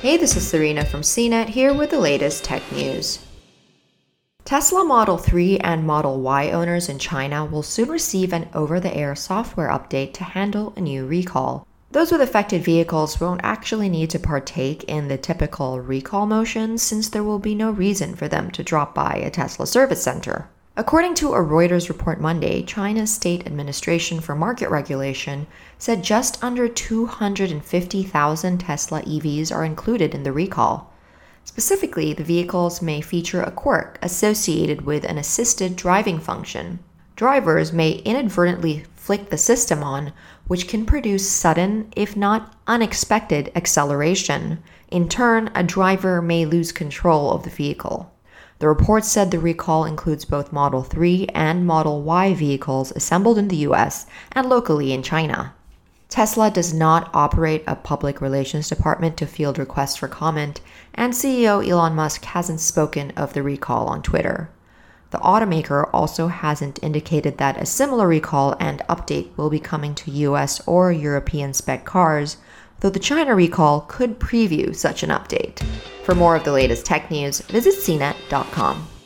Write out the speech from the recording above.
Hey, this is Serena from CNET here with the latest tech news. Tesla Model 3 and Model Y owners in China will soon receive an over the air software update to handle a new recall. Those with affected vehicles won't actually need to partake in the typical recall motion since there will be no reason for them to drop by a Tesla service center. According to a Reuters report Monday, China's State Administration for Market Regulation said just under 250,000 Tesla EVs are included in the recall. Specifically, the vehicles may feature a quirk associated with an assisted driving function. Drivers may inadvertently flick the system on, which can produce sudden, if not unexpected, acceleration. In turn, a driver may lose control of the vehicle. The report said the recall includes both Model 3 and Model Y vehicles assembled in the US and locally in China. Tesla does not operate a public relations department to field requests for comment, and CEO Elon Musk hasn't spoken of the recall on Twitter. The automaker also hasn't indicated that a similar recall and update will be coming to US or European spec cars, though the China recall could preview such an update. For more of the latest tech news, visit cnet.com.